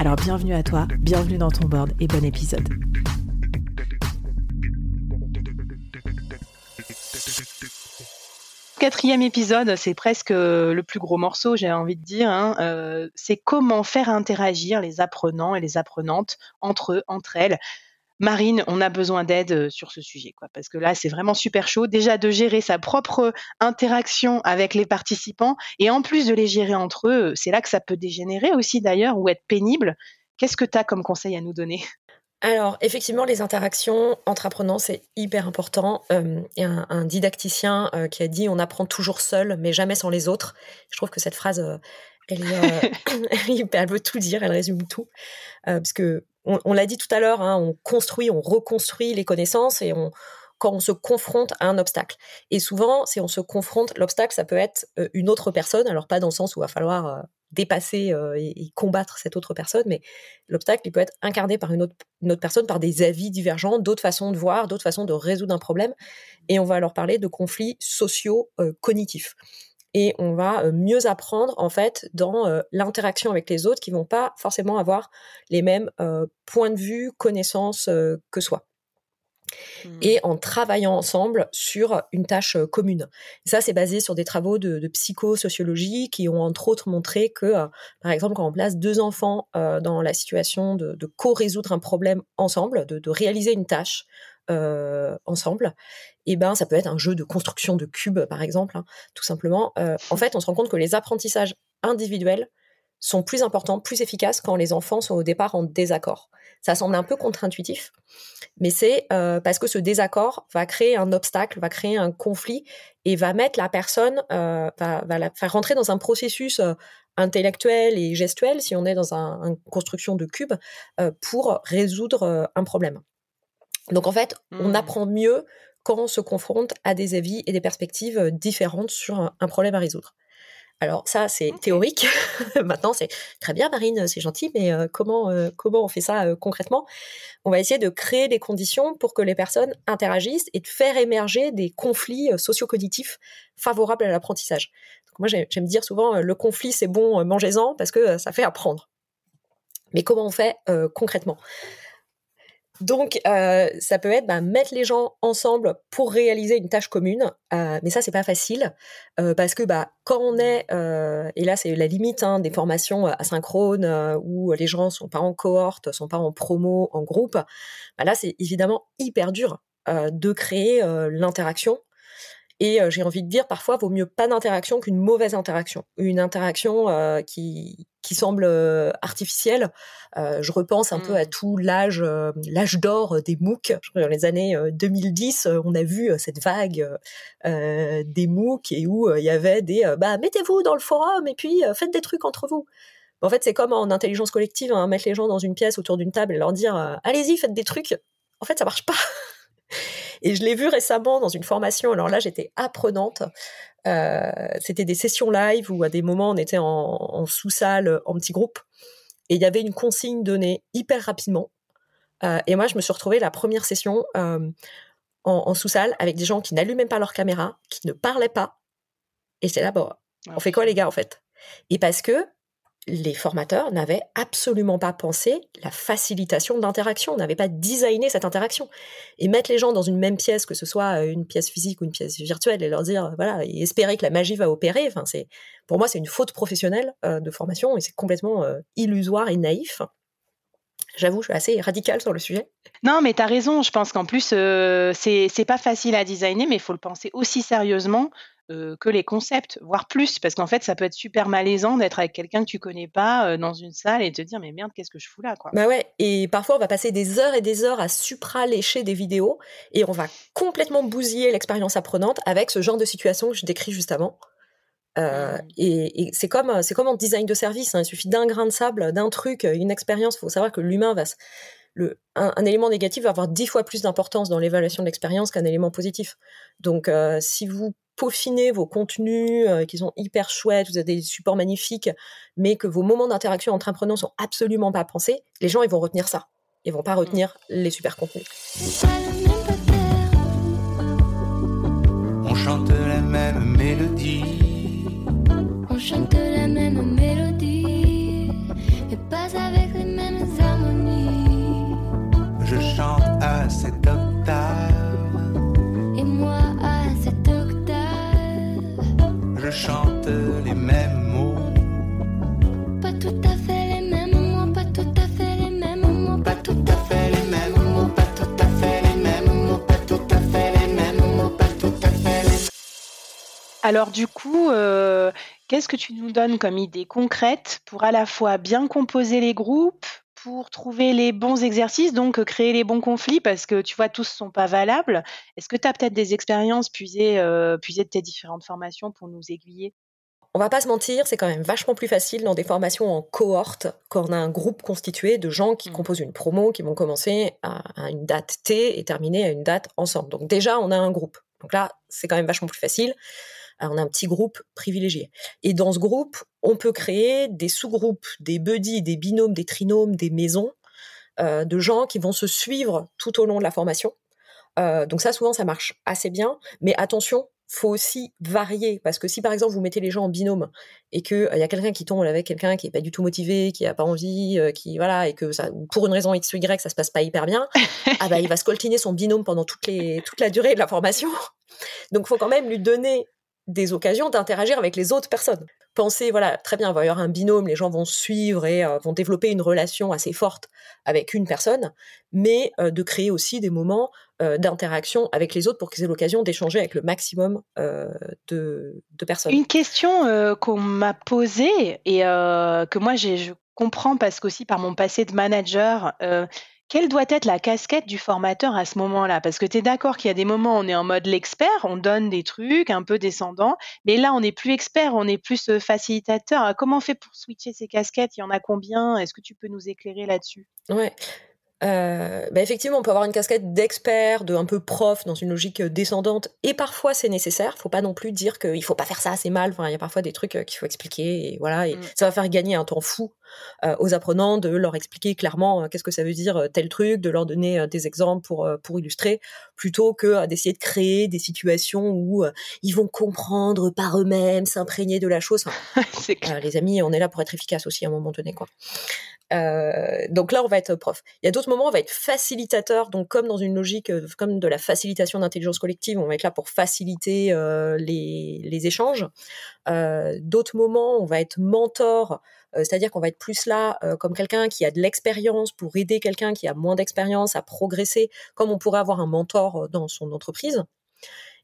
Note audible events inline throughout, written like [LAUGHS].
Alors bienvenue à toi, bienvenue dans ton board et bon épisode. Quatrième épisode, c'est presque le plus gros morceau, j'ai envie de dire. Hein. Euh, c'est comment faire interagir les apprenants et les apprenantes entre eux, entre elles. Marine, on a besoin d'aide sur ce sujet, quoi, parce que là, c'est vraiment super chaud. Déjà de gérer sa propre interaction avec les participants, et en plus de les gérer entre eux, c'est là que ça peut dégénérer aussi d'ailleurs ou être pénible. Qu'est-ce que tu as comme conseil à nous donner? Alors, effectivement, les interactions entre apprenants, c'est hyper important. Euh, il y a un, didacticien euh, qui a dit on apprend toujours seul, mais jamais sans les autres. Je trouve que cette phrase, elle, [LAUGHS] [LAUGHS] elle, veut tout dire, elle résume tout. parce que on, l'a dit tout à l'heure, hein, on construit, on reconstruit les connaissances et on, quand on se confronte à un obstacle. Et souvent, si on se confronte, l'obstacle, ça peut être euh, une autre personne, alors pas dans le sens où il va falloir euh, dépasser euh, et, combattre cette autre personne, mais l'obstacle, il peut être incarné par une autre, une autre personne, par des avis divergents, d'autres façons de voir, d'autres façons de résoudre un problème. Et on va alors parler de conflits sociaux cognitifs et on va euh, mieux apprendre en fait dans euh, l'interaction avec les autres qui vont pas forcément avoir les mêmes euh, points de vue, connaissances que soi. Mmh. Et en travaillant ensemble sur une tâche commune. ça, c'est basé sur des travaux de, psychosociologie qui ont entre autres montré que, par exemple, quand on place deux enfants dans la situation de, co-résoudre un problème ensemble, de réaliser une tâche, euh, ensemble, et ben ça peut être un jeu de construction de cubes par exemple, hein, tout simplement. Euh, en fait, on se rend compte que les apprentissages individuels sont plus importants, plus efficaces quand les enfants sont au départ en désaccord. Ça semble un peu contre-intuitif, mais c'est euh, parce que ce désaccord va créer un obstacle, va créer un conflit et va mettre la personne, va, la faire rentrer dans un processus intellectuel et gestuel, si on est dans une construction de cubes, pour résoudre un problème. Donc en fait, on mmh. apprend mieux quand on se confronte à des avis et des perspectives différentes sur un, problème à résoudre. Alors ça, c'est théorique. [LAUGHS] Maintenant, c'est très bien, Marine, c'est gentil, mais euh, comment euh, comment on fait ça concrètement? On va essayer de créer des conditions pour que les personnes interagissent et de faire émerger des conflits socio-cognitifs favorables à l'apprentissage. moi, j'aime dire souvent, le conflit, c'est bon, mangez-en parce que ça fait apprendre. Mais comment on fait concrètement? Donc, euh, ça peut être bah, mettre les gens ensemble pour réaliser une tâche commune, euh, mais ça c'est pas facile euh, parce que bah quand on est et là c'est la limite hein, des formations asynchrones où les gens sont pas en cohorte, sont pas en promo, en groupe, bah, là c'est évidemment hyper dur de créer l'interaction et j'ai envie de dire, parfois, vaut mieux pas d'interaction qu'une mauvaise interaction. Une interaction qui, qui semble artificielle. je repense un peu à mmh. tout l'âge l'âge d'or des MOOC. Dans les années 2010, on a vu cette vague des MOOC et où il y avait des bah mettez-vous dans le forum et puis faites des trucs entre vous. En fait, c'est comme en intelligence collective, hein, mettre les gens dans une pièce autour d'une table et leur dire allez-y, faites des trucs. En fait, ça marche pas. Et je l'ai vu récemment dans une formation. Alors là, j'étais apprenante. Euh, c'était des sessions live où à des moments on était en, sous-salle, en petit groupe, et il y avait une consigne donnée hyper rapidement. Euh, et moi, je me suis retrouvée la première session euh, en, sous-salle avec des gens qui n'allumaient pas leur caméra, qui ne parlaient pas. Et c'est là, bon, ah on fait quoi les gars en fait? Et parce que les formateurs n'avaient absolument pas pensé la facilitation d'interaction, n'avaient pas designé cette interaction. Et mettre les gens dans une même pièce, que ce soit euh, une pièce physique ou une pièce virtuelle, et leur dire, euh, voilà, et espérer que la magie va opérer, enfin, c'est, pour moi, c'est une faute professionnelle euh, de formation et c'est complètement illusoire et naïf. J'avoue, je suis assez radicale sur le sujet. Non, mais tu as raison. Je pense qu'en plus, euh, c'est pas facile à designer, mais il faut le penser aussi sérieusement euh, que les concepts, voire plus, parce qu'en fait, ça peut être super malaisant d'être avec quelqu'un que tu connais pas euh, dans une salle et te dire mais merde, qu'est-ce que je fous là, quoi. Bah ouais. Et parfois, on va passer des heures et des heures à supra-lécher des vidéos et on va complètement bousiller l'expérience apprenante avec ce genre de situation que je décris juste avant. Euh, mmh. et, c'est comme c'est comme en design de service. Hein. il suffit d'un grain de sable, d'un truc, une expérience. Il faut savoir que l'humain va le, un, élément négatif va avoir dix fois plus d'importance dans l'évaluation de l'expérience qu'un élément positif. Donc, euh, si vous peaufinez vos contenus euh, qui sont hyper chouettes, vous avez des supports magnifiques, mais que vos moments d'interaction entre apprenants sont absolument pas pensés, les gens ils vont retenir ça. Ils vont pas mmh. retenir les super contenus. On chante la même mélodie chante chante les mêmes mots, pas tout à fait les mêmes mots, pas tout à fait les mêmes mots, pas tout à fait les mêmes mots, pas tout à fait les mêmes mots, pas tout à fait les mêmes mots, pas tout à fait les. Alors du coup. Euh Qu'est-ce que tu nous donnes comme idée concrète pour à la fois bien composer les groupes, pour trouver les bons exercices, donc créer les bons conflits, parce que tu vois, tous ne sont pas valables. Est-ce que tu as peut-être des expériences puisées, euh, puisées de tes différentes formations pour nous aiguiller? On va pas se mentir, c'est quand même vachement plus facile dans des formations en cohorte quand on a un groupe constitué de gens qui mmh. composent une promo, qui vont commencer à, une date T et terminer à une date ensemble. Donc déjà, on a un groupe. Donc là, c'est quand même vachement plus facile on a un petit groupe privilégié. Et dans ce groupe, on peut créer des sous-groupes, des buddies, des binômes, des trinômes, des maisons euh, de gens qui vont se suivre tout au long de la formation. Euh, donc ça, souvent, ça marche assez bien. Mais attention, faut aussi varier parce que si par exemple vous mettez les gens en binôme et que il y a quelqu'un qui tombe avec quelqu'un qui est pas du tout motivé, qui a pas envie, euh, qui voilà et que ça pour une raison x ou y ça se passe pas hyper bien, [LAUGHS] ah bah il va scoltiner son binôme pendant les toute la durée de la formation. Donc faut quand même lui donner des occasions d'interagir avec les autres personnes. Pensez, voilà, très bien, il va y avoir un binôme, les gens vont suivre et euh, vont développer une relation assez forte avec une personne, mais euh, de créer aussi des moments euh, d'interaction avec les autres pour qu'ils aient l'occasion d'échanger avec le maximum de, personnes. Une question qu'on m'a posée et que moi je comprends parce qu'aussi par mon passé de manager, quelle doit être la casquette du formateur à ce moment-là? Parce que tu es d'accord qu'il y a des moments où on est en mode l'expert, on donne des trucs un peu descendants, mais là on n'est plus expert, on est plus euh, facilitateur. Comment on fait pour switcher ces casquettes? Il y en a combien? Est-ce que tu peux nous éclairer là-dessus? Ouais. Euh, bah, effectivement, on peut avoir une casquette d'expert, de un peu prof dans une logique euh, descendante, et parfois c'est nécessaire. Faut pas non plus dire qu'il faut pas faire ça, c'est mal. Enfin, il y a parfois des trucs qu'il faut expliquer, et voilà, et mmh. ça va faire gagner un temps fou euh, aux apprenants de leur expliquer clairement euh, qu'est-ce que ça veut dire euh, tel truc, de leur donner des exemples pour, pour illustrer, plutôt que d'essayer de créer des situations où ils vont comprendre par eux-mêmes, s'imprégner de la chose. [LAUGHS] les amis, on est là pour être efficace aussi à un moment donné. Quoi. Donc là, on va être prof. Il y a d'autres moments, on va être facilitateur, donc comme dans une logique comme de la facilitation d'intelligence collective, on va être là pour faciliter les, les, échanges. d'autres moments, on va être mentor euh, c'est-à-dire qu'on va être plus là euh, comme quelqu'un qui a de l'expérience pour aider quelqu'un qui a moins d'expérience à progresser, comme on pourrait avoir un mentor euh, dans son entreprise.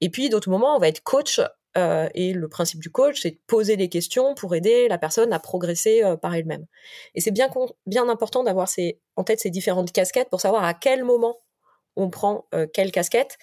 Et puis d'autres moments, on va être coach et le principe du coach, c'est de poser des questions pour aider la personne à progresser par elle-même. Et c'est bien, bien important d'avoir en tête ces différentes casquettes pour savoir à quel moment on prend quelle casquette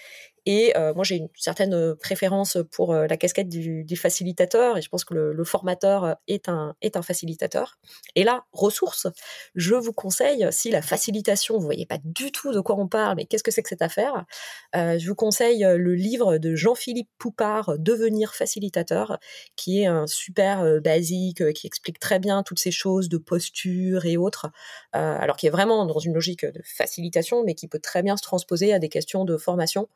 et euh, moi, j'ai une certaine euh, préférence pour euh, la casquette du, facilitateur, et je pense que le, formateur est un, est un facilitateur. Et là, ressources, je vous conseille, si la facilitation, vous voyez pas du tout de quoi on parle, mais qu'est-ce que c'est que cette affaire, je vous conseille le livre de Jean-Philippe Poupard, Devenir facilitateur, qui est un super basique, qui explique très bien toutes ces choses de posture et autres, alors qui est vraiment dans une logique de facilitation, mais qui peut très bien se transposer à des questions de formation.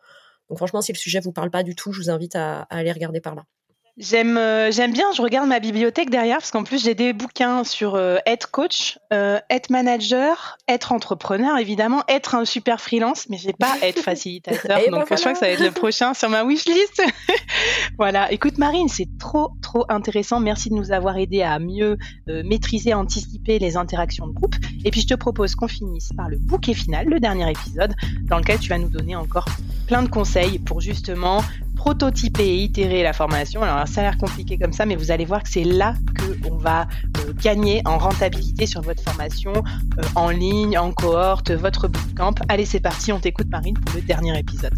Donc franchement, si le sujet vous parle pas du tout, je vous invite à, aller regarder par là. J'aime euh, j'aime bien, je regarde ma bibliothèque derrière parce qu'en plus j'ai des bouquins sur euh, être coach, euh, être manager, être entrepreneur évidemment, être un super freelance, mais j'ai pas être [LAUGHS] facilitateur. Donc ben je crois que ça va être le prochain sur ma wishlist. [LAUGHS] voilà, écoute Marine, c'est trop trop intéressant. Merci de nous avoir aidé à mieux euh, maîtriser, anticiper les interactions de groupe. Et puis je te propose qu'on finisse par le bouquet final, le dernier épisode, dans lequel tu vas nous donner encore plein de conseils pour justement prototyper et itérer la formation. Alors ça a l'air compliqué comme ça, mais vous allez voir que c'est là que on va euh, gagner en rentabilité sur votre formation euh, en ligne, en cohorte, votre bootcamp. Allez, c'est parti, on t'écoute Marine pour le dernier épisode.